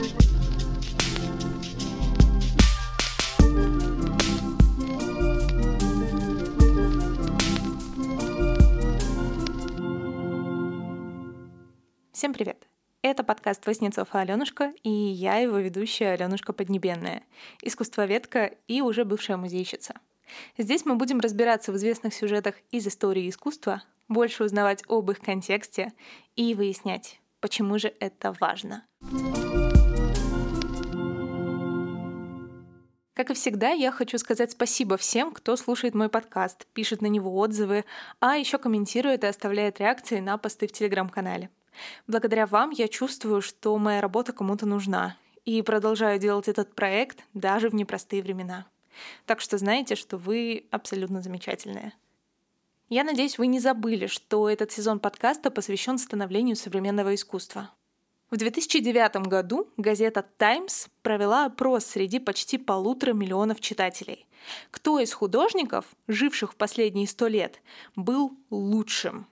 Всем привет! Это подкаст Воснецов и Аленушка, и я его ведущая Аленушка Поднебенная, искусствоведка и уже бывшая музейщица. Здесь мы будем разбираться в известных сюжетах из истории искусства, больше узнавать об их контексте и выяснять, почему же это важно. Как и всегда, я хочу сказать спасибо всем, кто слушает мой подкаст, пишет на него отзывы, а еще комментирует и оставляет реакции на посты в телеграм-канале. Благодаря вам я чувствую, что моя работа кому-то нужна, и продолжаю делать этот проект даже в непростые времена. Так что знаете, что вы абсолютно замечательные. Я надеюсь, вы не забыли, что этот сезон подкаста посвящен становлению современного искусства. В 2009 году газета «Таймс» провела опрос среди почти полутора миллионов читателей. Кто из художников, живших в последние сто лет, был лучшим?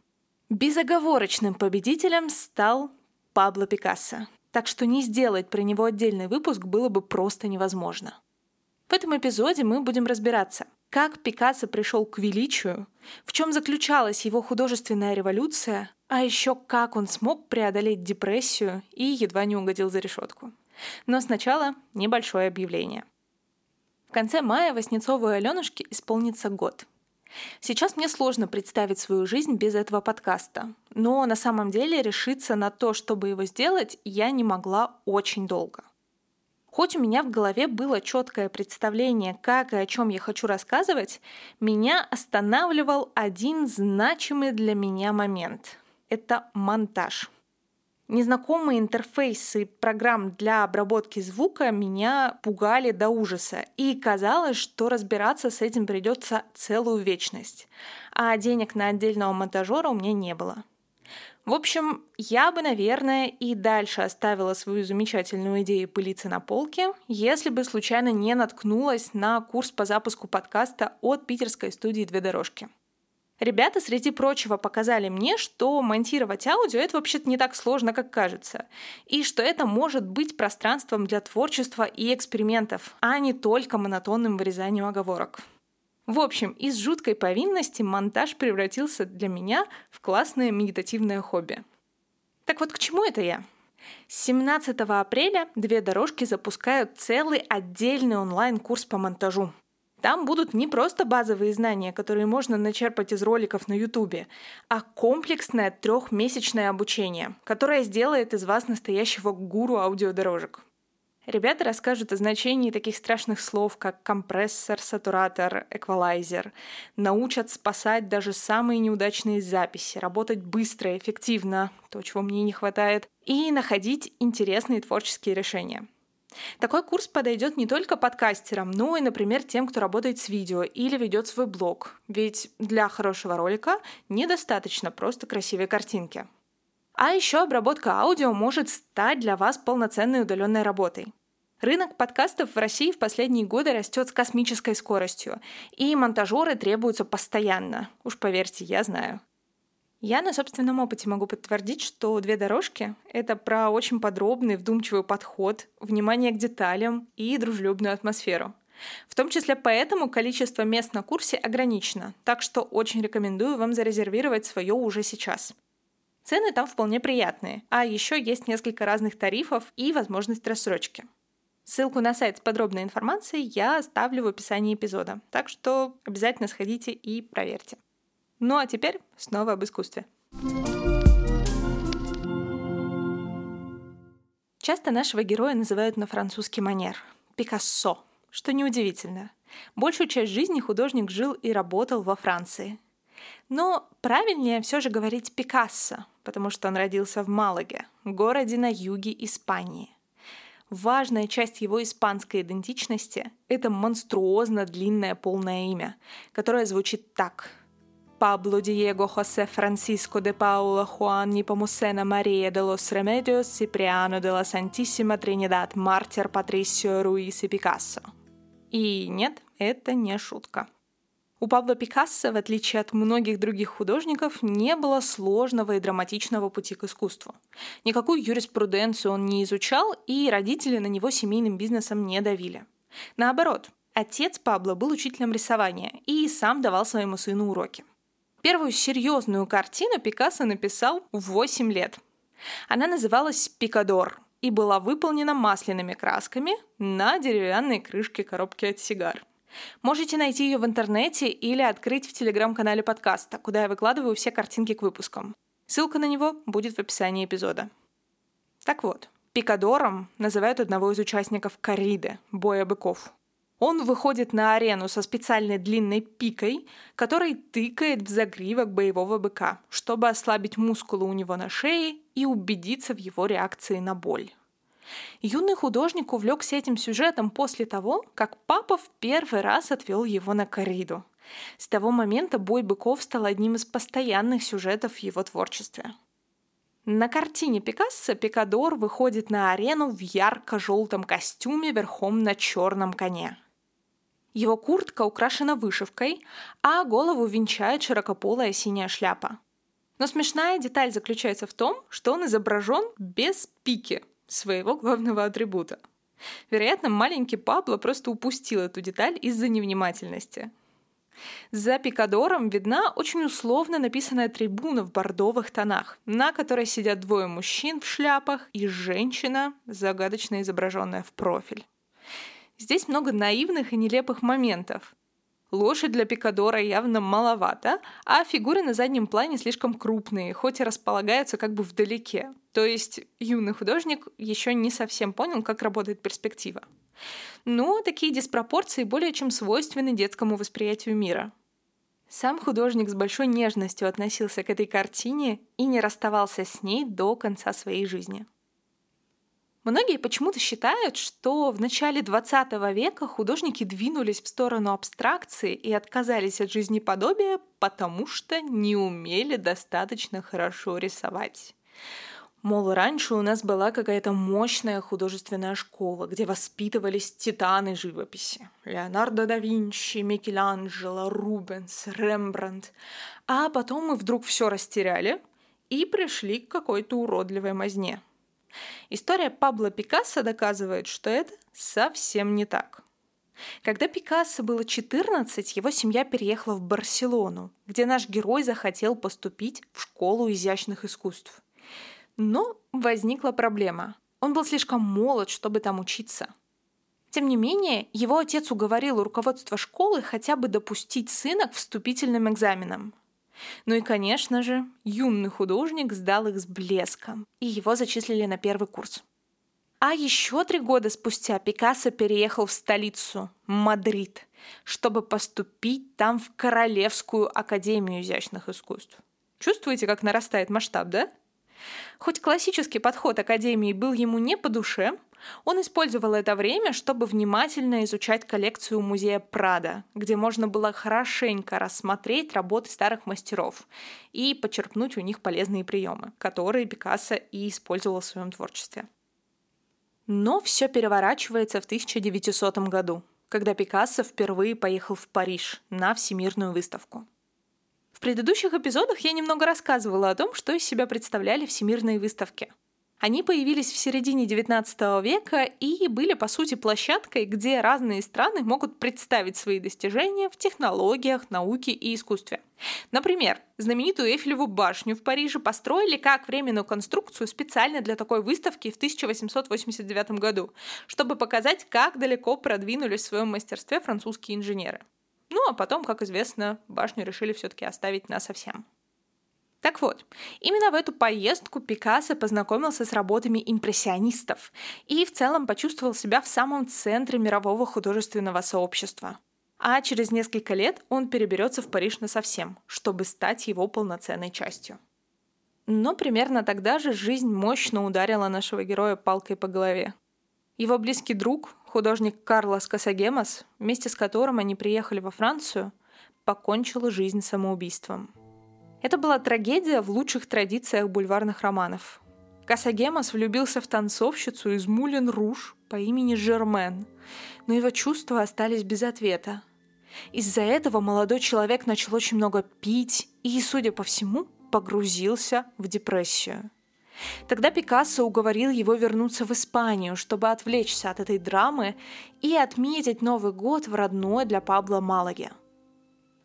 Безоговорочным победителем стал Пабло Пикассо, так что не сделать про него отдельный выпуск было бы просто невозможно. В этом эпизоде мы будем разбираться, как Пикассо пришел к величию, в чем заключалась его художественная революция, а еще как он смог преодолеть депрессию и едва не угодил за решетку. Но сначала небольшое объявление. В конце мая Васнецову и Аленушке исполнится год — Сейчас мне сложно представить свою жизнь без этого подкаста, но на самом деле решиться на то, чтобы его сделать, я не могла очень долго. Хоть у меня в голове было четкое представление, как и о чем я хочу рассказывать, меня останавливал один значимый для меня момент. Это монтаж. Незнакомые интерфейсы программ для обработки звука меня пугали до ужаса, и казалось, что разбираться с этим придется целую вечность, а денег на отдельного монтажера у меня не было. В общем, я бы, наверное, и дальше оставила свою замечательную идею пылиться на полке, если бы случайно не наткнулась на курс по запуску подкаста от питерской студии «Две дорожки». Ребята, среди прочего, показали мне, что монтировать аудио — это вообще-то не так сложно, как кажется, и что это может быть пространством для творчества и экспериментов, а не только монотонным вырезанием оговорок. В общем, из жуткой повинности монтаж превратился для меня в классное медитативное хобби. Так вот, к чему это я? 17 апреля две дорожки запускают целый отдельный онлайн-курс по монтажу. Там будут не просто базовые знания, которые можно начерпать из роликов на Ютубе, а комплексное трехмесячное обучение, которое сделает из вас настоящего гуру аудиодорожек. Ребята расскажут о значении таких страшных слов, как компрессор, сатуратор, эквалайзер, научат спасать даже самые неудачные записи, работать быстро, и эффективно, то, чего мне не хватает, и находить интересные творческие решения — такой курс подойдет не только подкастерам, но и, например, тем, кто работает с видео или ведет свой блог. Ведь для хорошего ролика недостаточно просто красивой картинки. А еще обработка аудио может стать для вас полноценной удаленной работой. Рынок подкастов в России в последние годы растет с космической скоростью, и монтажеры требуются постоянно. Уж поверьте, я знаю. Я на собственном опыте могу подтвердить, что две дорожки — это про очень подробный, вдумчивый подход, внимание к деталям и дружелюбную атмосферу. В том числе поэтому количество мест на курсе ограничено, так что очень рекомендую вам зарезервировать свое уже сейчас. Цены там вполне приятные, а еще есть несколько разных тарифов и возможность рассрочки. Ссылку на сайт с подробной информацией я оставлю в описании эпизода, так что обязательно сходите и проверьте. Ну а теперь снова об искусстве. Часто нашего героя называют на французский манер – Пикассо, что неудивительно. Большую часть жизни художник жил и работал во Франции. Но правильнее все же говорить Пикассо, потому что он родился в Малаге, городе на юге Испании. Важная часть его испанской идентичности — это монструозно длинное полное имя, которое звучит так — Pablo Diego José Francisco de Paula Juan Nepomucena María de los Remedios Cipriano de la Santísima Тринидад Мартир Патрисио Руис и Пикассо. И нет, это не шутка. У Пабло Пикассо, в отличие от многих других художников, не было сложного и драматичного пути к искусству. Никакую юриспруденцию он не изучал, и родители на него семейным бизнесом не давили. Наоборот, отец Пабло был учителем рисования и сам давал своему сыну уроки. Первую серьезную картину Пикассо написал в 8 лет. Она называлась «Пикадор» и была выполнена масляными красками на деревянной крышке коробки от сигар. Можете найти ее в интернете или открыть в телеграм-канале подкаста, куда я выкладываю все картинки к выпускам. Ссылка на него будет в описании эпизода. Так вот, пикадором называют одного из участников корриды, боя быков. Он выходит на арену со специальной длинной пикой, которой тыкает в загривок боевого быка, чтобы ослабить мускулы у него на шее и убедиться в его реакции на боль. Юный художник увлекся этим сюжетом после того, как папа в первый раз отвел его на корриду. С того момента бой быков стал одним из постоянных сюжетов в его творчестве. На картине Пикассо Пикадор выходит на арену в ярко-желтом костюме верхом на черном коне. Его куртка украшена вышивкой, а голову венчает широкополая синяя шляпа. Но смешная деталь заключается в том, что он изображен без пики, своего главного атрибута. Вероятно, маленький Пабло просто упустил эту деталь из-за невнимательности. За пикадором видна очень условно написанная трибуна в бордовых тонах, на которой сидят двое мужчин в шляпах и женщина, загадочно изображенная в профиль. Здесь много наивных и нелепых моментов. Лошадь для пикадора явно маловато, а фигуры на заднем плане слишком крупные, хоть и располагаются как бы вдалеке. То есть юный художник еще не совсем понял, как работает перспектива. Но такие диспропорции более чем свойственны детскому восприятию мира. Сам художник с большой нежностью относился к этой картине и не расставался с ней до конца своей жизни. Многие почему-то считают, что в начале 20 века художники двинулись в сторону абстракции и отказались от жизнеподобия, потому что не умели достаточно хорошо рисовать. Мол, раньше у нас была какая-то мощная художественная школа, где воспитывались титаны живописи. Леонардо да Винчи, Микеланджело, Рубенс, Рембрандт. А потом мы вдруг все растеряли и пришли к какой-то уродливой мазне – История Пабло Пикассо доказывает, что это совсем не так. Когда Пикассо было 14, его семья переехала в Барселону, где наш герой захотел поступить в школу изящных искусств. Но возникла проблема. Он был слишком молод, чтобы там учиться. Тем не менее, его отец уговорил руководство школы хотя бы допустить сына к вступительным экзаменам. Ну и, конечно же, юный художник сдал их с блеском, и его зачислили на первый курс. А еще три года спустя Пикассо переехал в столицу, Мадрид, чтобы поступить там в Королевскую академию изящных искусств. Чувствуете, как нарастает масштаб, да? Хоть классический подход Академии был ему не по душе, он использовал это время, чтобы внимательно изучать коллекцию музея Прада, где можно было хорошенько рассмотреть работы старых мастеров и почерпнуть у них полезные приемы, которые Пикассо и использовал в своем творчестве. Но все переворачивается в 1900 году, когда Пикассо впервые поехал в Париж на Всемирную выставку. В предыдущих эпизодах я немного рассказывала о том, что из себя представляли всемирные выставки – они появились в середине XIX века и были, по сути, площадкой, где разные страны могут представить свои достижения в технологиях, науке и искусстве. Например, знаменитую Эйфелеву башню в Париже построили как временную конструкцию специально для такой выставки в 1889 году, чтобы показать, как далеко продвинулись в своем мастерстве французские инженеры. Ну а потом, как известно, башню решили все-таки оставить на совсем. Так вот, именно в эту поездку Пикассо познакомился с работами импрессионистов и в целом почувствовал себя в самом центре мирового художественного сообщества. А через несколько лет он переберется в Париж насовсем, чтобы стать его полноценной частью. Но примерно тогда же жизнь мощно ударила нашего героя палкой по голове. Его близкий друг, художник Карлос Касагемас, вместе с которым они приехали во Францию, покончил жизнь самоубийством – это была трагедия в лучших традициях бульварных романов. Касагемас влюбился в танцовщицу из Мулен Руж по имени Жермен, но его чувства остались без ответа. Из-за этого молодой человек начал очень много пить и, судя по всему, погрузился в депрессию. Тогда Пикассо уговорил его вернуться в Испанию, чтобы отвлечься от этой драмы и отметить Новый год в родной для Пабло Малаге.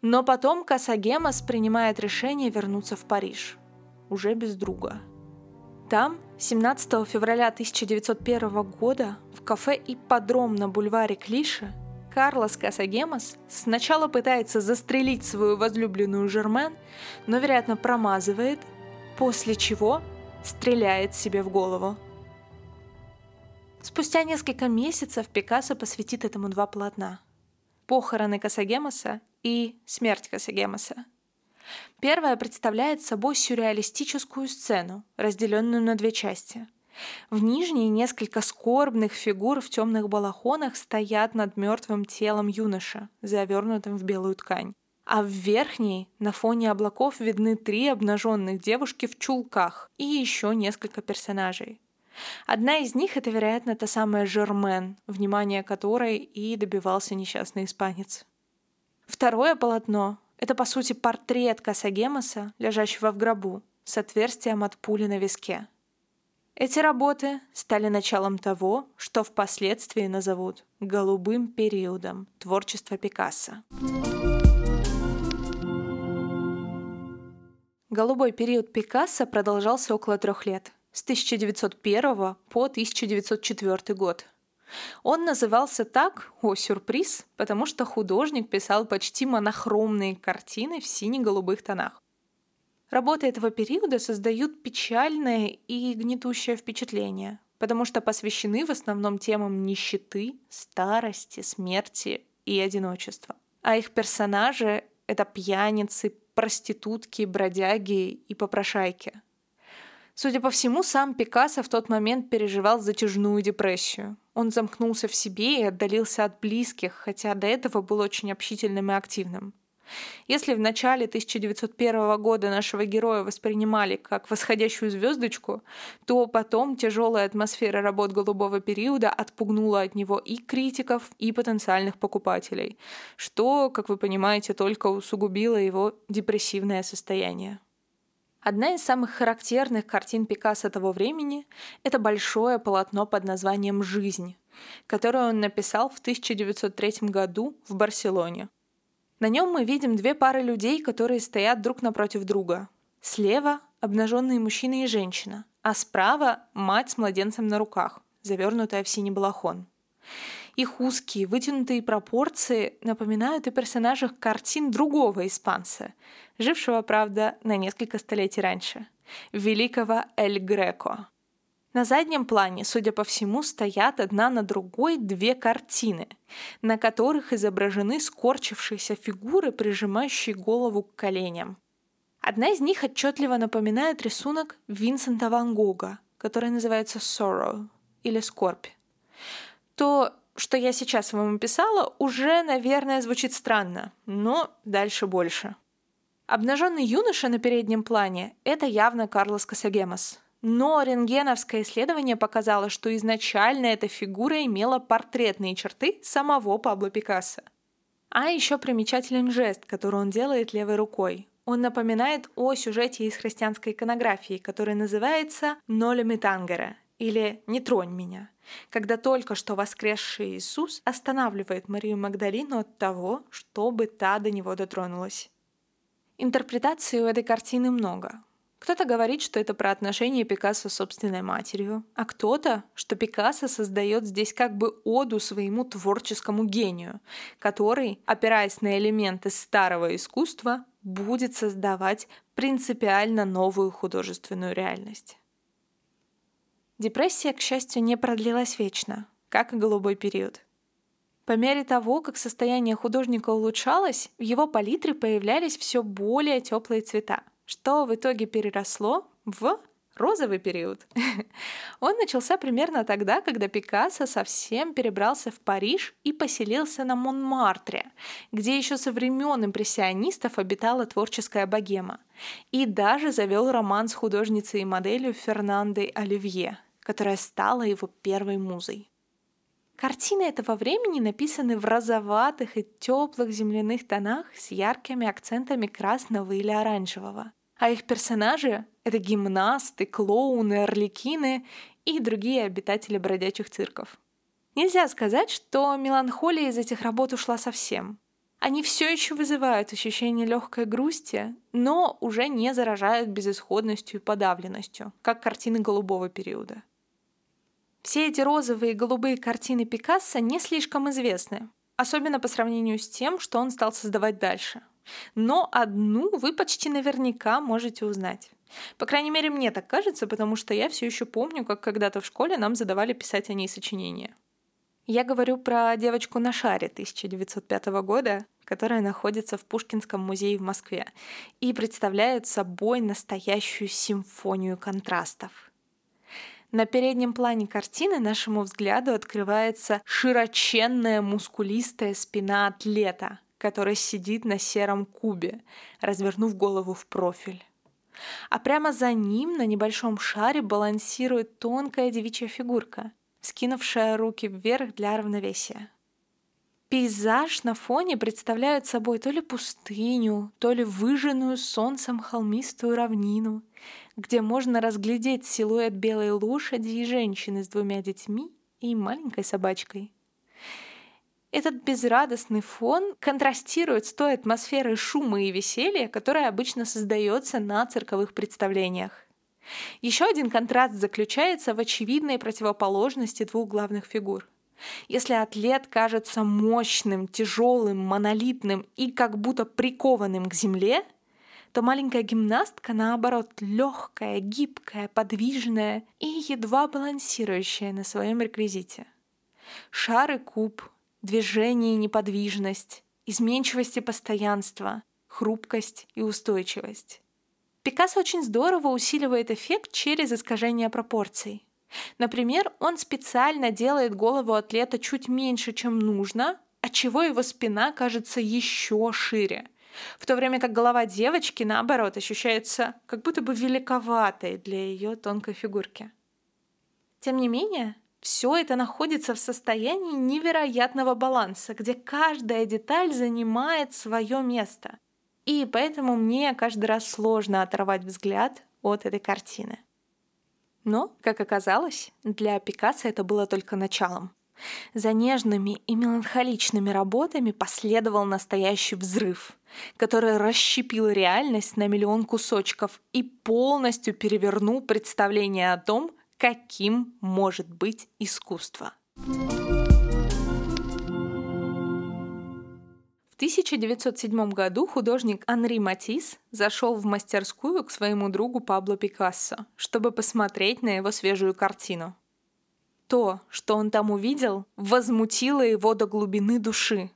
Но потом Касагемас принимает решение вернуться в Париж, уже без друга. Там 17 февраля 1901 года в кафе «Ипподром» на бульваре Клише Карлос Касагемас сначала пытается застрелить свою возлюбленную Жермен, но, вероятно, промазывает, после чего стреляет себе в голову. Спустя несколько месяцев Пикассо посвятит этому два полотна – «Похороны Касагемаса» и «Смерть Касагемаса». Первая представляет собой сюрреалистическую сцену, разделенную на две части. В нижней несколько скорбных фигур в темных балахонах стоят над мертвым телом юноша, завернутым в белую ткань. А в верхней на фоне облаков видны три обнаженных девушки в чулках и еще несколько персонажей. Одна из них — это, вероятно, та самая Жермен, внимание которой и добивался несчастный испанец. Второе полотно — это, по сути, портрет Касагемаса, лежащего в гробу, с отверстием от пули на виске. Эти работы стали началом того, что впоследствии назовут «голубым периодом» творчества Пикассо. Голубой период Пикассо продолжался около трех лет, с 1901 по 1904 год. Он назывался так, о сюрприз, потому что художник писал почти монохромные картины в сине-голубых тонах. Работы этого периода создают печальное и гнетущее впечатление, потому что посвящены в основном темам нищеты, старости, смерти и одиночества. А их персонажи — это пьяницы, проститутки, бродяги и попрошайки. Судя по всему, сам Пикассо в тот момент переживал затяжную депрессию. Он замкнулся в себе и отдалился от близких, хотя до этого был очень общительным и активным. Если в начале 1901 года нашего героя воспринимали как восходящую звездочку, то потом тяжелая атмосфера работ голубого периода отпугнула от него и критиков, и потенциальных покупателей, что, как вы понимаете, только усугубило его депрессивное состояние. Одна из самых характерных картин Пикассо того времени — это большое полотно под названием «Жизнь», которое он написал в 1903 году в Барселоне — на нем мы видим две пары людей, которые стоят друг напротив друга. Слева — обнаженные мужчина и женщина, а справа — мать с младенцем на руках, завернутая в синий балахон. Их узкие, вытянутые пропорции напоминают о персонажах картин другого испанца, жившего, правда, на несколько столетий раньше, великого Эль Греко. На заднем плане, судя по всему, стоят одна на другой две картины, на которых изображены скорчившиеся фигуры, прижимающие голову к коленям. Одна из них отчетливо напоминает рисунок Винсента Ван Гога, который называется «Sorrow» или «Скорбь». То, что я сейчас вам описала, уже, наверное, звучит странно, но дальше больше. Обнаженный юноша на переднем плане — это явно Карлос Касагемас — но рентгеновское исследование показало, что изначально эта фигура имела портретные черты самого Пабло Пикассо. А еще примечателен жест, который он делает левой рукой. Он напоминает о сюжете из христианской иконографии, который называется «Ноле Митангера» или «Не тронь меня», когда только что воскресший Иисус останавливает Марию Магдалину от того, чтобы та до него дотронулась. Интерпретаций у этой картины много. Кто-то говорит, что это про отношения Пикассо с собственной матерью, а кто-то, что Пикассо создает здесь как бы оду своему творческому гению, который, опираясь на элементы старого искусства, будет создавать принципиально новую художественную реальность. Депрессия, к счастью, не продлилась вечно, как и голубой период. По мере того, как состояние художника улучшалось, в его палитре появлялись все более теплые цвета – что в итоге переросло в розовый период. Он начался примерно тогда, когда Пикассо совсем перебрался в Париж и поселился на Монмартре, где еще со времен импрессионистов обитала творческая богема, и даже завел роман с художницей и моделью Фернандой Оливье, которая стала его первой музой. Картины этого времени написаны в розоватых и теплых земляных тонах с яркими акцентами красного или оранжевого. А их персонажи — это гимнасты, клоуны, орликины и другие обитатели бродячих цирков. Нельзя сказать, что меланхолия из этих работ ушла совсем. Они все еще вызывают ощущение легкой грусти, но уже не заражают безысходностью и подавленностью, как картины голубого периода. Все эти розовые и голубые картины Пикассо не слишком известны, особенно по сравнению с тем, что он стал создавать дальше. Но одну вы почти наверняка можете узнать. По крайней мере, мне так кажется, потому что я все еще помню, как когда-то в школе нам задавали писать о ней сочинения. Я говорю про девочку на шаре 1905 года, которая находится в Пушкинском музее в Москве и представляет собой настоящую симфонию контрастов. На переднем плане картины нашему взгляду открывается широченная мускулистая спина атлета, который сидит на сером кубе, развернув голову в профиль. А прямо за ним на небольшом шаре балансирует тонкая девичья фигурка, скинувшая руки вверх для равновесия. Пейзаж на фоне представляет собой то ли пустыню, то ли выжженную солнцем холмистую равнину, где можно разглядеть силуэт белой лошади и женщины с двумя детьми и маленькой собачкой. Этот безрадостный фон контрастирует с той атмосферой шума и веселья, которая обычно создается на цирковых представлениях. Еще один контраст заключается в очевидной противоположности двух главных фигур. Если атлет кажется мощным, тяжелым, монолитным и как будто прикованным к земле, то маленькая гимнастка, наоборот, легкая, гибкая, подвижная и едва балансирующая на своем реквизите. Шар и куб, движение и неподвижность, изменчивость и постоянство, хрупкость и устойчивость. Пикассо очень здорово усиливает эффект через искажение пропорций. Например, он специально делает голову атлета чуть меньше, чем нужно, отчего его спина кажется еще шире. В то время как голова девочки, наоборот, ощущается как будто бы великоватой для ее тонкой фигурки. Тем не менее, все это находится в состоянии невероятного баланса, где каждая деталь занимает свое место. И поэтому мне каждый раз сложно оторвать взгляд от этой картины. Но, как оказалось, для Пикассо это было только началом. За нежными и меланхоличными работами последовал настоящий взрыв, который расщепил реальность на миллион кусочков и полностью перевернул представление о том, каким может быть искусство. 1907 году художник Анри Матис зашел в мастерскую к своему другу Пабло Пикассо, чтобы посмотреть на его свежую картину. То, что он там увидел, возмутило его до глубины души.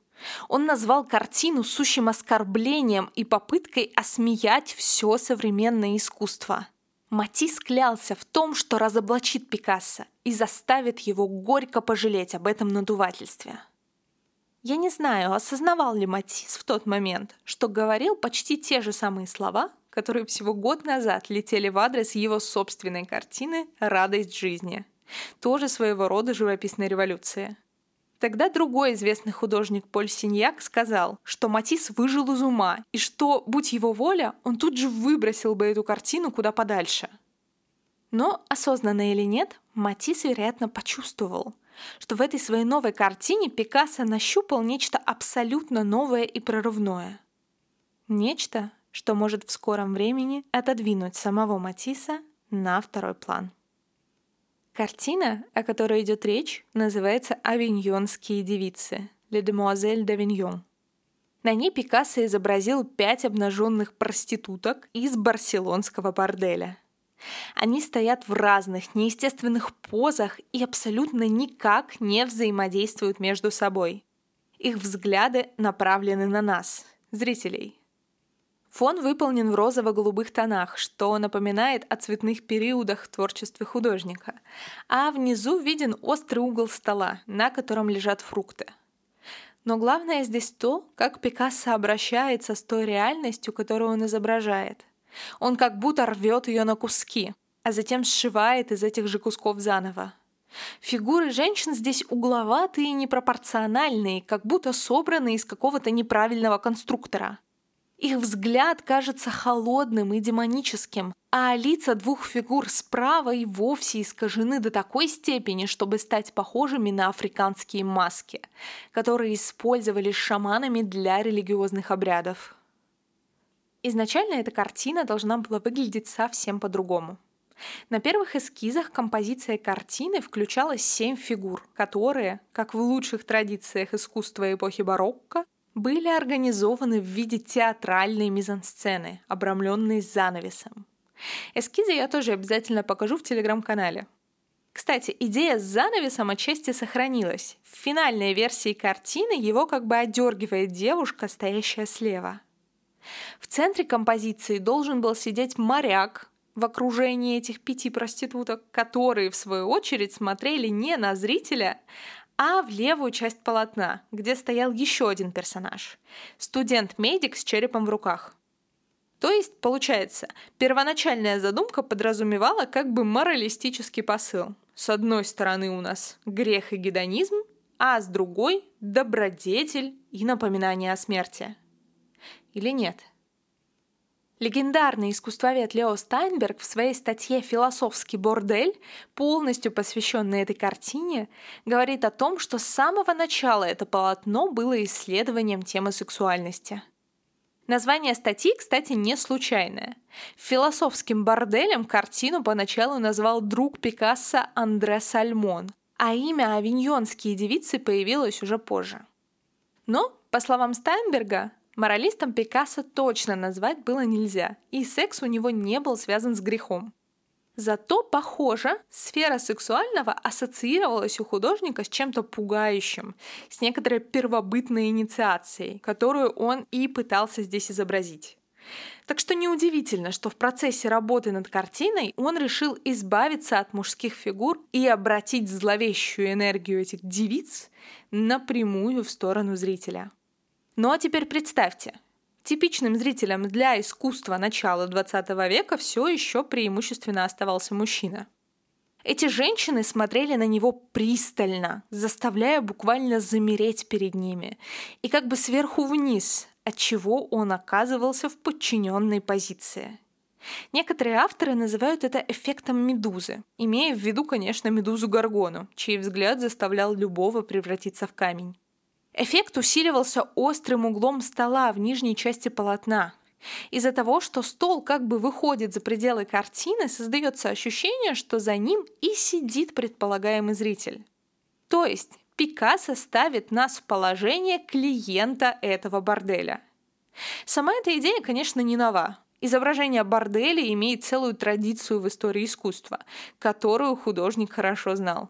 Он назвал картину сущим оскорблением и попыткой осмеять все современное искусство. Матис клялся в том, что разоблачит Пикассо и заставит его горько пожалеть об этом надувательстве. Я не знаю, осознавал ли Матис в тот момент, что говорил почти те же самые слова, которые всего год назад летели в адрес его собственной картины «Радость жизни». Тоже своего рода живописная революция. Тогда другой известный художник Поль Синьяк сказал, что Матис выжил из ума, и что, будь его воля, он тут же выбросил бы эту картину куда подальше. Но, осознанно или нет, Матис, вероятно, почувствовал – что в этой своей новой картине Пикассо нащупал нечто абсолютно новое и прорывное. Нечто, что может в скором времени отодвинуть самого Матисса на второй план. Картина, о которой идет речь, называется «Авиньонские девицы» «Le Demoiselle d'Avignon». На ней Пикассо изобразил пять обнаженных проституток из барселонского борделя – они стоят в разных, неестественных позах и абсолютно никак не взаимодействуют между собой. Их взгляды направлены на нас, зрителей. Фон выполнен в розово-голубых тонах, что напоминает о цветных периодах в творчестве художника, а внизу виден острый угол стола, на котором лежат фрукты. Но главное здесь то, как Пикассо обращается с той реальностью, которую он изображает. Он как будто рвет ее на куски, а затем сшивает из этих же кусков заново. Фигуры женщин здесь угловатые и непропорциональные, как будто собраны из какого-то неправильного конструктора. Их взгляд кажется холодным и демоническим, а лица двух фигур справа и вовсе искажены до такой степени, чтобы стать похожими на африканские маски, которые использовались шаманами для религиозных обрядов. Изначально эта картина должна была выглядеть совсем по-другому. На первых эскизах композиция картины включала семь фигур, которые, как в лучших традициях искусства эпохи барокко, были организованы в виде театральной мизансцены, обрамленной занавесом. Эскизы я тоже обязательно покажу в телеграм-канале. Кстати, идея с занавесом отчасти сохранилась. В финальной версии картины его как бы одергивает девушка, стоящая слева. В центре композиции должен был сидеть моряк в окружении этих пяти проституток, которые, в свою очередь, смотрели не на зрителя, а в левую часть полотна, где стоял еще один персонаж – студент-медик с черепом в руках. То есть, получается, первоначальная задумка подразумевала как бы моралистический посыл. С одной стороны у нас грех и гедонизм, а с другой – добродетель и напоминание о смерти. Или нет? Легендарный искусствовед Лео Стайнберг в своей статье «Философский бордель», полностью посвященной этой картине, говорит о том, что с самого начала это полотно было исследованием темы сексуальности. Название статьи, кстати, не случайное. Философским борделем картину поначалу назвал друг Пикассо Андре Сальмон, а имя «Авиньонские девицы» появилось уже позже. Но, по словам Стайнберга, Моралистом Пикассо точно назвать было нельзя, и секс у него не был связан с грехом. Зато, похоже, сфера сексуального ассоциировалась у художника с чем-то пугающим, с некоторой первобытной инициацией, которую он и пытался здесь изобразить. Так что неудивительно, что в процессе работы над картиной он решил избавиться от мужских фигур и обратить зловещую энергию этих девиц напрямую в сторону зрителя. Ну а теперь представьте, типичным зрителем для искусства начала 20 века все еще преимущественно оставался мужчина. Эти женщины смотрели на него пристально, заставляя буквально замереть перед ними, и как бы сверху вниз, от чего он оказывался в подчиненной позиции. Некоторые авторы называют это эффектом медузы, имея в виду, конечно, медузу Гаргону, чей взгляд заставлял любого превратиться в камень. Эффект усиливался острым углом стола в нижней части полотна. Из-за того, что стол как бы выходит за пределы картины, создается ощущение, что за ним и сидит предполагаемый зритель. То есть Пикассо ставит нас в положение клиента этого борделя. Сама эта идея, конечно, не нова. Изображение борделя имеет целую традицию в истории искусства, которую художник хорошо знал.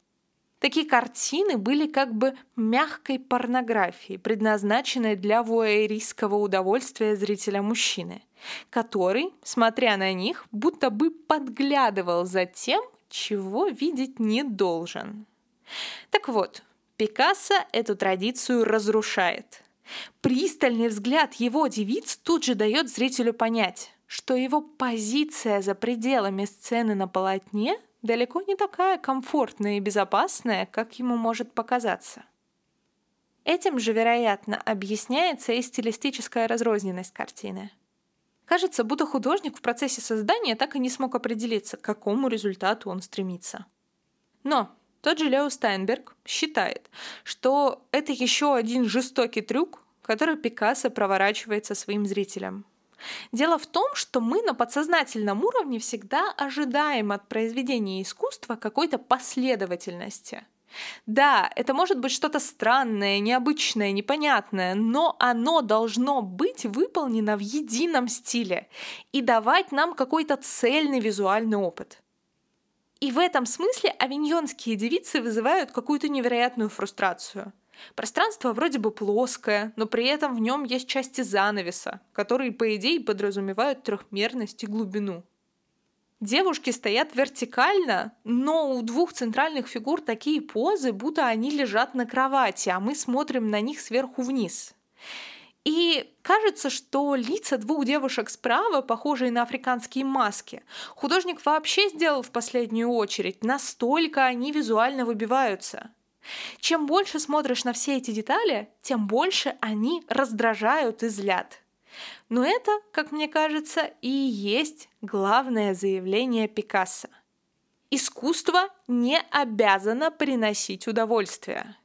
Такие картины были как бы мягкой порнографией, предназначенной для вуэристского удовольствия зрителя мужчины, который, смотря на них, будто бы подглядывал за тем, чего видеть не должен. Так вот, Пикассо эту традицию разрушает. Пристальный взгляд его девиц тут же дает зрителю понять, что его позиция за пределами сцены на полотне далеко не такая комфортная и безопасная, как ему может показаться. Этим же, вероятно, объясняется и стилистическая разрозненность картины. Кажется, будто художник в процессе создания так и не смог определиться, к какому результату он стремится. Но тот же Лео Стайнберг считает, что это еще один жестокий трюк, который Пикассо проворачивает со своим зрителем – Дело в том, что мы на подсознательном уровне всегда ожидаем от произведения искусства какой-то последовательности. Да, это может быть что-то странное, необычное, непонятное, но оно должно быть выполнено в едином стиле и давать нам какой-то цельный визуальный опыт. И в этом смысле авиньонские девицы вызывают какую-то невероятную фрустрацию – Пространство вроде бы плоское, но при этом в нем есть части занавеса, которые, по идее, подразумевают трехмерность и глубину. Девушки стоят вертикально, но у двух центральных фигур такие позы, будто они лежат на кровати, а мы смотрим на них сверху вниз. И кажется, что лица двух девушек справа, похожие на африканские маски, художник вообще сделал в последнюю очередь, настолько они визуально выбиваются. Чем больше смотришь на все эти детали, тем больше они раздражают и злят. Но это, как мне кажется, и есть главное заявление Пикассо. Искусство не обязано приносить удовольствие.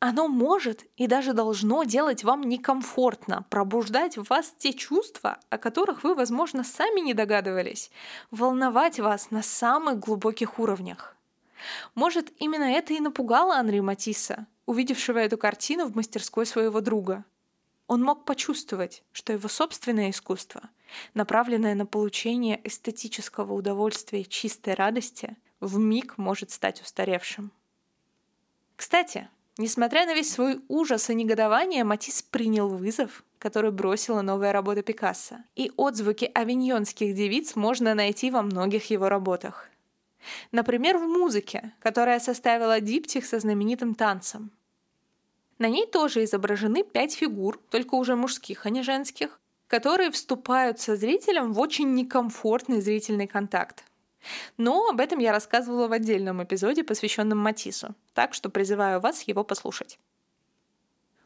Оно может и даже должно делать вам некомфортно, пробуждать в вас те чувства, о которых вы, возможно, сами не догадывались, волновать вас на самых глубоких уровнях. Может, именно это и напугало Анри Матисса, увидевшего эту картину в мастерской своего друга. Он мог почувствовать, что его собственное искусство, направленное на получение эстетического удовольствия и чистой радости, в миг может стать устаревшим. Кстати, несмотря на весь свой ужас и негодование, Матис принял вызов, который бросила новая работа Пикассо, и отзвуки авиньонских девиц можно найти во многих его работах. Например, в музыке, которая составила диптих со знаменитым танцем. На ней тоже изображены пять фигур, только уже мужских, а не женских, которые вступают со зрителем в очень некомфортный зрительный контакт. Но об этом я рассказывала в отдельном эпизоде, посвященном Матису, так что призываю вас его послушать.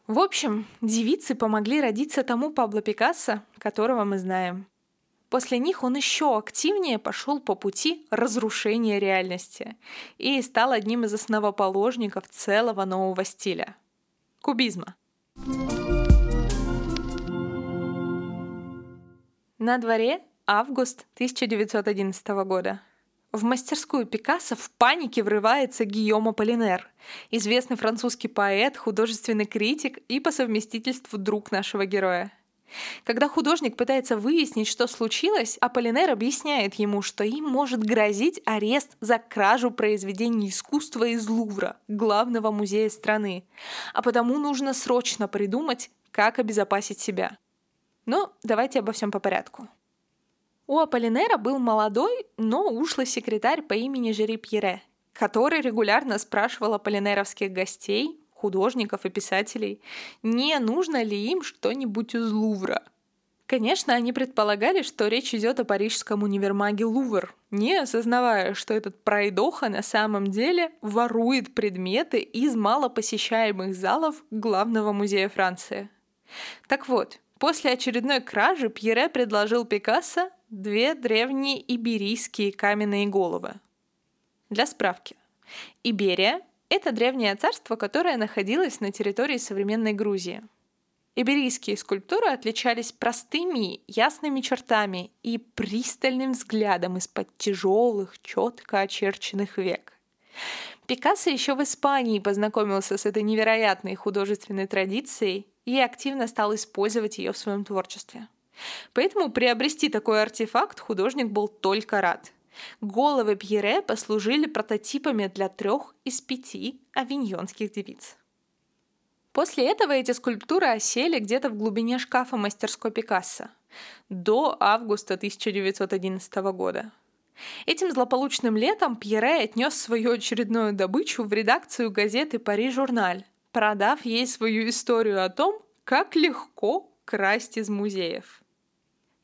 В общем, девицы помогли родиться тому Пабло Пикассо, которого мы знаем. После них он еще активнее пошел по пути разрушения реальности и стал одним из основоположников целого нового стиля — кубизма. На дворе август 1911 года. В мастерскую Пикассо в панике врывается Гийом Аполлинер, известный французский поэт, художественный критик и по совместительству друг нашего героя. Когда художник пытается выяснить, что случилось, Аполлинер объясняет ему, что им может грозить арест за кражу произведений искусства из Лувра, главного музея страны, а потому нужно срочно придумать, как обезопасить себя. Но давайте обо всем по порядку. У Аполлинера был молодой, но ушлый секретарь по имени Жери Пьере, который регулярно спрашивал аполлинеровских гостей, художников и писателей, не нужно ли им что-нибудь из Лувра. Конечно, они предполагали, что речь идет о парижском универмаге Лувр, не осознавая, что этот пройдоха на самом деле ворует предметы из малопосещаемых залов главного музея Франции. Так вот, после очередной кражи Пьере предложил Пикассо две древние иберийские каменные головы. Для справки. Иберия это древнее царство, которое находилось на территории современной Грузии. Иберийские скульптуры отличались простыми, ясными чертами и пристальным взглядом из-под тяжелых, четко очерченных век. Пикассо еще в Испании познакомился с этой невероятной художественной традицией и активно стал использовать ее в своем творчестве. Поэтому приобрести такой артефакт художник был только рад – Головы Пьере послужили прототипами для трех из пяти авиньонских девиц. После этого эти скульптуры осели где-то в глубине шкафа мастерской Пикассо до августа 1911 года. Этим злополучным летом Пьере отнес свою очередную добычу в редакцию газеты «Пари-журналь», продав ей свою историю о том, как легко красть из музеев –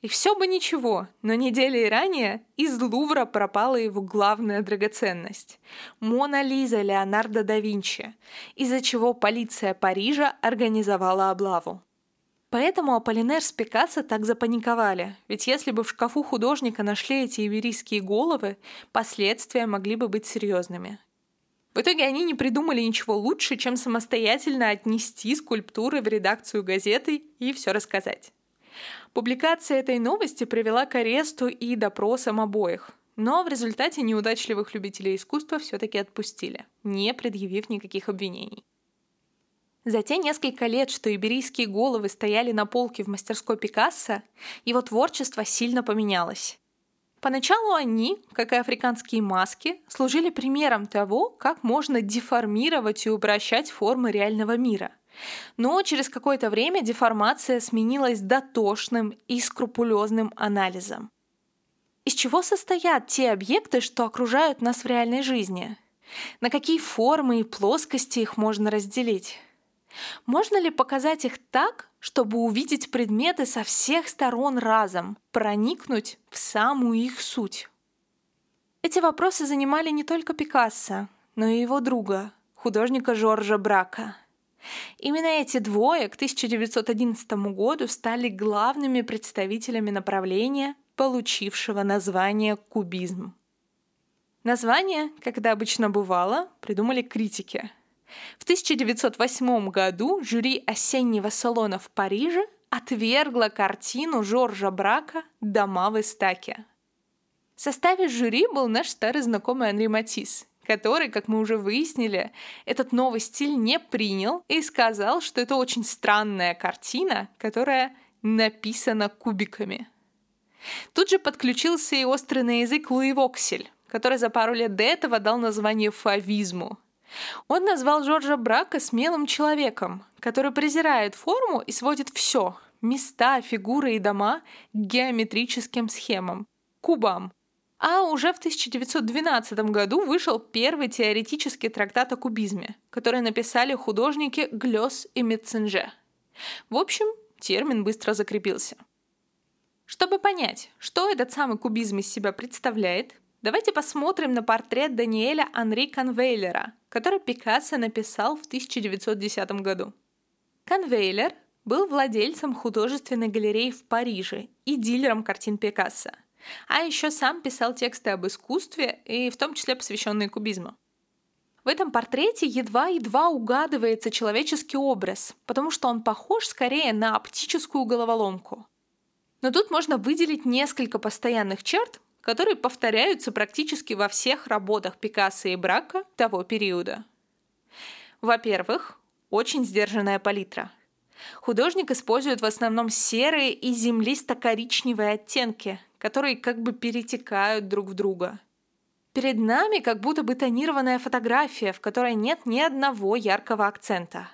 и все бы ничего, но неделей ранее из Лувра пропала его главная драгоценность — Мона Лиза Леонардо да Винчи, из-за чего полиция Парижа организовала облаву. Поэтому Аполлинер с Пикассо так запаниковали, ведь если бы в шкафу художника нашли эти иверийские головы, последствия могли бы быть серьезными. В итоге они не придумали ничего лучше, чем самостоятельно отнести скульптуры в редакцию газеты и все рассказать. Публикация этой новости привела к аресту и допросам обоих. Но в результате неудачливых любителей искусства все-таки отпустили, не предъявив никаких обвинений. За те несколько лет, что иберийские головы стояли на полке в мастерской Пикассо, его творчество сильно поменялось. Поначалу они, как и африканские маски, служили примером того, как можно деформировать и упрощать формы реального мира. Но через какое-то время деформация сменилась дотошным и скрупулезным анализом. Из чего состоят те объекты, что окружают нас в реальной жизни? На какие формы и плоскости их можно разделить? Можно ли показать их так, чтобы увидеть предметы со всех сторон разом, проникнуть в самую их суть? Эти вопросы занимали не только Пикассо, но и его друга, художника Жоржа Брака. Именно эти двое к 1911 году стали главными представителями направления, получившего название кубизм. Название, как это обычно бывало, придумали критики – в 1908 году жюри осеннего салона в Париже отвергло картину Жоржа Брака «Дома в Истаке». В составе жюри был наш старый знакомый Анри Матис, который, как мы уже выяснили, этот новый стиль не принял и сказал, что это очень странная картина, которая написана кубиками. Тут же подключился и острый на язык Луи Воксель, который за пару лет до этого дал название фавизму – он назвал Жоржа Брака смелым человеком, который презирает форму и сводит все — места, фигуры и дома — к геометрическим схемам, кубам. А уже в 1912 году вышел первый теоретический трактат о кубизме, который написали художники Глёс и Метценже. В общем, термин быстро закрепился. Чтобы понять, что этот самый кубизм из себя представляет, Давайте посмотрим на портрет Даниэля Анри Конвейлера, который Пикассо написал в 1910 году. Конвейлер был владельцем художественной галереи в Париже и дилером картин Пикассо, а еще сам писал тексты об искусстве и в том числе посвященные кубизму. В этом портрете едва-едва угадывается человеческий образ, потому что он похож скорее на оптическую головоломку. Но тут можно выделить несколько постоянных черт, которые повторяются практически во всех работах Пикассо и Брака того периода. Во-первых, очень сдержанная палитра. Художник использует в основном серые и землисто-коричневые оттенки, которые как бы перетекают друг в друга. Перед нами как будто бы тонированная фотография, в которой нет ни одного яркого акцента.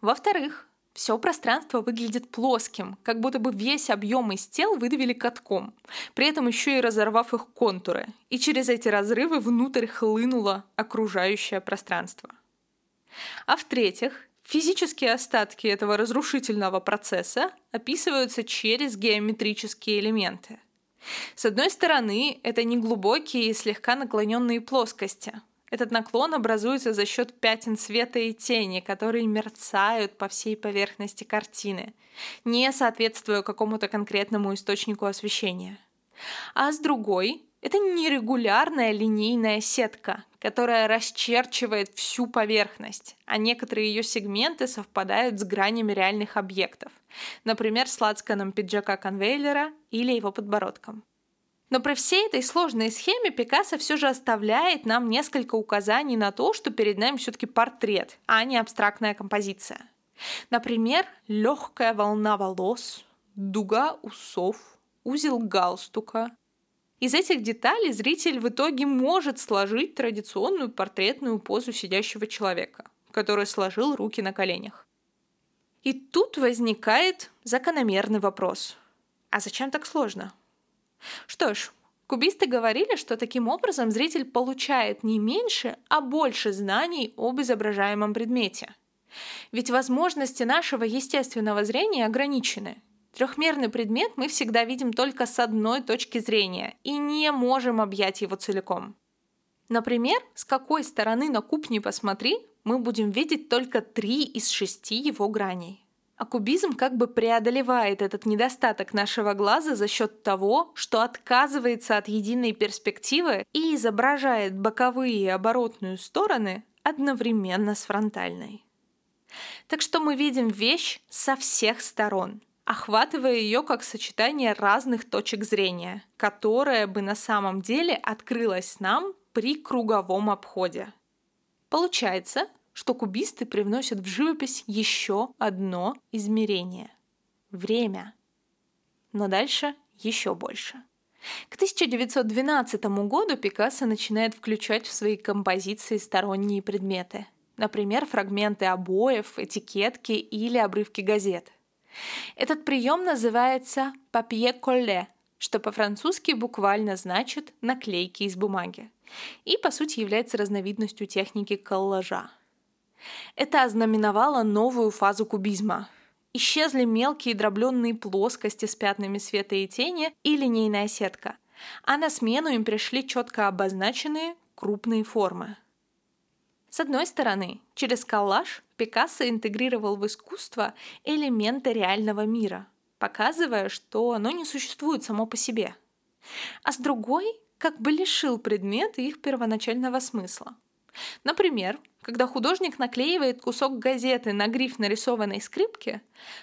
Во-вторых, все пространство выглядит плоским, как будто бы весь объем из тел выдавили катком, при этом еще и разорвав их контуры, и через эти разрывы внутрь хлынуло окружающее пространство. А в-третьих, физические остатки этого разрушительного процесса описываются через геометрические элементы. С одной стороны, это неглубокие и слегка наклоненные плоскости – этот наклон образуется за счет пятен света и тени, которые мерцают по всей поверхности картины, не соответствуя какому-то конкретному источнику освещения. А с другой — это нерегулярная линейная сетка, которая расчерчивает всю поверхность, а некоторые ее сегменты совпадают с гранями реальных объектов, например, с лацканом пиджака конвейлера или его подбородком. Но при всей этой сложной схеме Пикассо все же оставляет нам несколько указаний на то, что перед нами все-таки портрет, а не абстрактная композиция. Например, легкая волна волос, дуга усов, узел галстука. Из этих деталей зритель в итоге может сложить традиционную портретную позу сидящего человека, который сложил руки на коленях. И тут возникает закономерный вопрос. А зачем так сложно? Что ж, кубисты говорили, что таким образом зритель получает не меньше, а больше знаний об изображаемом предмете. Ведь возможности нашего естественного зрения ограничены. Трехмерный предмет мы всегда видим только с одной точки зрения и не можем объять его целиком. Например, с какой стороны на куб не посмотри, мы будем видеть только три из шести его граней. А кубизм как бы преодолевает этот недостаток нашего глаза за счет того, что отказывается от единой перспективы и изображает боковые и оборотную стороны одновременно с фронтальной. Так что мы видим вещь со всех сторон, охватывая ее как сочетание разных точек зрения, которое бы на самом деле открылось нам при круговом обходе. Получается, что кубисты привносят в живопись еще одно измерение — время. Но дальше еще больше. К 1912 году Пикассо начинает включать в свои композиции сторонние предметы, например, фрагменты обоев, этикетки или обрывки газет. Этот прием называется «папье-колле», что по-французски буквально значит «наклейки из бумаги», и, по сути, является разновидностью техники коллажа – Это ознаменовало новую фазу кубизма. Исчезли мелкие дробленные плоскости с пятнами света и тени и линейная сетка, а на смену им пришли четко обозначенные крупные формы. С одной стороны, через коллаж Пикассо интегрировал в искусство элементы реального мира, показывая, что оно не существует само по себе. А с другой, как бы лишил предметы их первоначального смысла. Например, когда художник наклеивает кусок газеты на гриф нарисованной скрипки,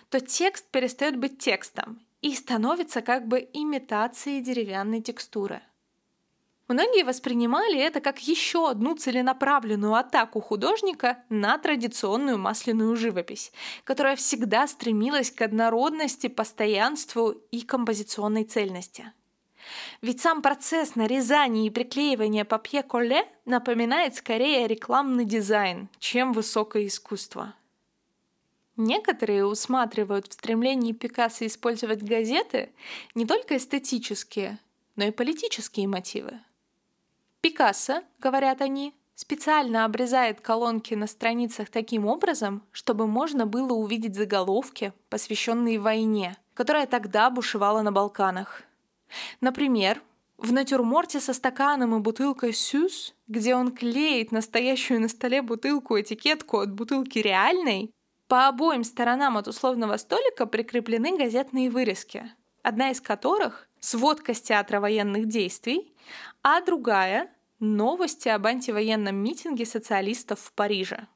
то текст перестает быть текстом и становится как бы имитацией деревянной текстуры. Многие воспринимали это как еще одну целенаправленную атаку художника на традиционную масляную живопись, которая всегда стремилась к однородности, постоянству и композиционной цельности. Ведь сам процесс нарезания и приклеивания папье-колле напоминает скорее рекламный дизайн, чем высокое искусство. Некоторые усматривают в стремлении Пикассо использовать газеты не только эстетические, но и политические мотивы. Пикассо, говорят они, специально обрезает колонки на страницах таким образом, чтобы можно было увидеть заголовки, посвященные войне, которая тогда бушевала на Балканах – Например, в натюрморте со стаканом и бутылкой «Сюз», где он клеит настоящую на столе бутылку этикетку от бутылки реальной, по обоим сторонам от условного столика прикреплены газетные вырезки, одна из которых — сводка с театра военных действий, а другая — новости об антивоенном митинге социалистов в Париже.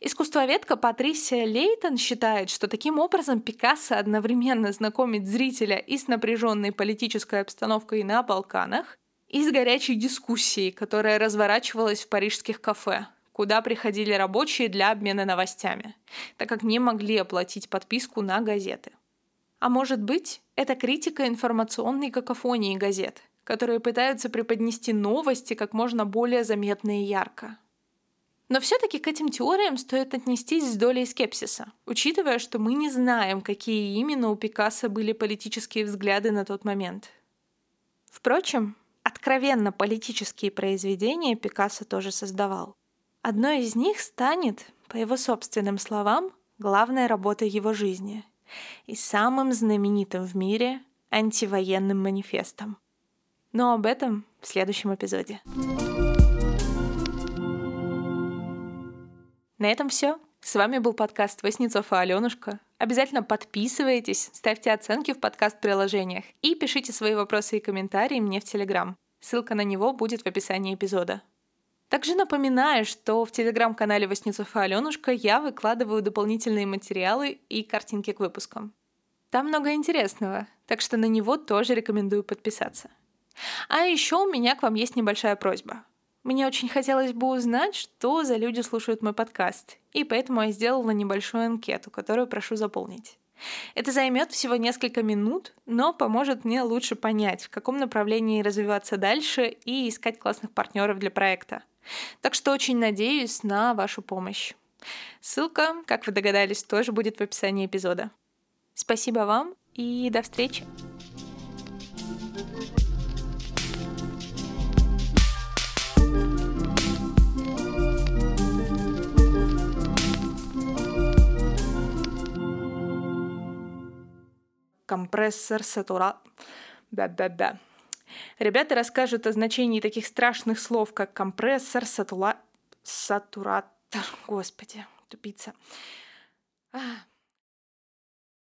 Искусствоведка Патрисия Лейтон считает, что таким образом Пикассо одновременно знакомит зрителя и с напряженной политической обстановкой на Балканах, и с горячей дискуссией, которая разворачивалась в парижских кафе, куда приходили рабочие для обмена новостями, так как не могли оплатить подписку на газеты. А может быть, это критика информационной какофонии газет, которые пытаются преподнести новости как можно более заметно и ярко. Но все-таки к этим теориям стоит отнестись с долей скепсиса, учитывая, что мы не знаем, какие именно у Пикассо были политические взгляды на тот момент. Впрочем, откровенно политические произведения Пикассо тоже создавал. Одно из них станет, по его собственным словам, главной работой его жизни и самым знаменитым в мире антивоенным манифестом. Но об этом в следующем эпизоде. На этом все. С вами был подкаст Васнецов и Аленушка. Обязательно подписывайтесь, ставьте оценки в подкаст-приложениях и пишите свои вопросы и комментарии мне в Телеграм. Ссылка на него будет в описании эпизода. Также напоминаю, что в телеграм-канале Васнецов и Аленушка я выкладываю дополнительные материалы и картинки к выпускам. Там много интересного, так что на него тоже рекомендую подписаться. А еще у меня к вам есть небольшая просьба. Мне очень хотелось бы узнать, что за люди слушают мой подкаст, и поэтому я сделала небольшую анкету, которую прошу заполнить. Это займет всего несколько минут, но поможет мне лучше понять, в каком направлении развиваться дальше и искать классных партнеров для проекта. Так что очень надеюсь на вашу помощь. Ссылка, как вы догадались, тоже будет в описании эпизода. Спасибо вам и до встречи! компрессор, сатура... Бя-бя-бя. Ребята расскажут о значении таких страшных слов, как компрессор, сатула... сатуратор... Господи, тупица. А.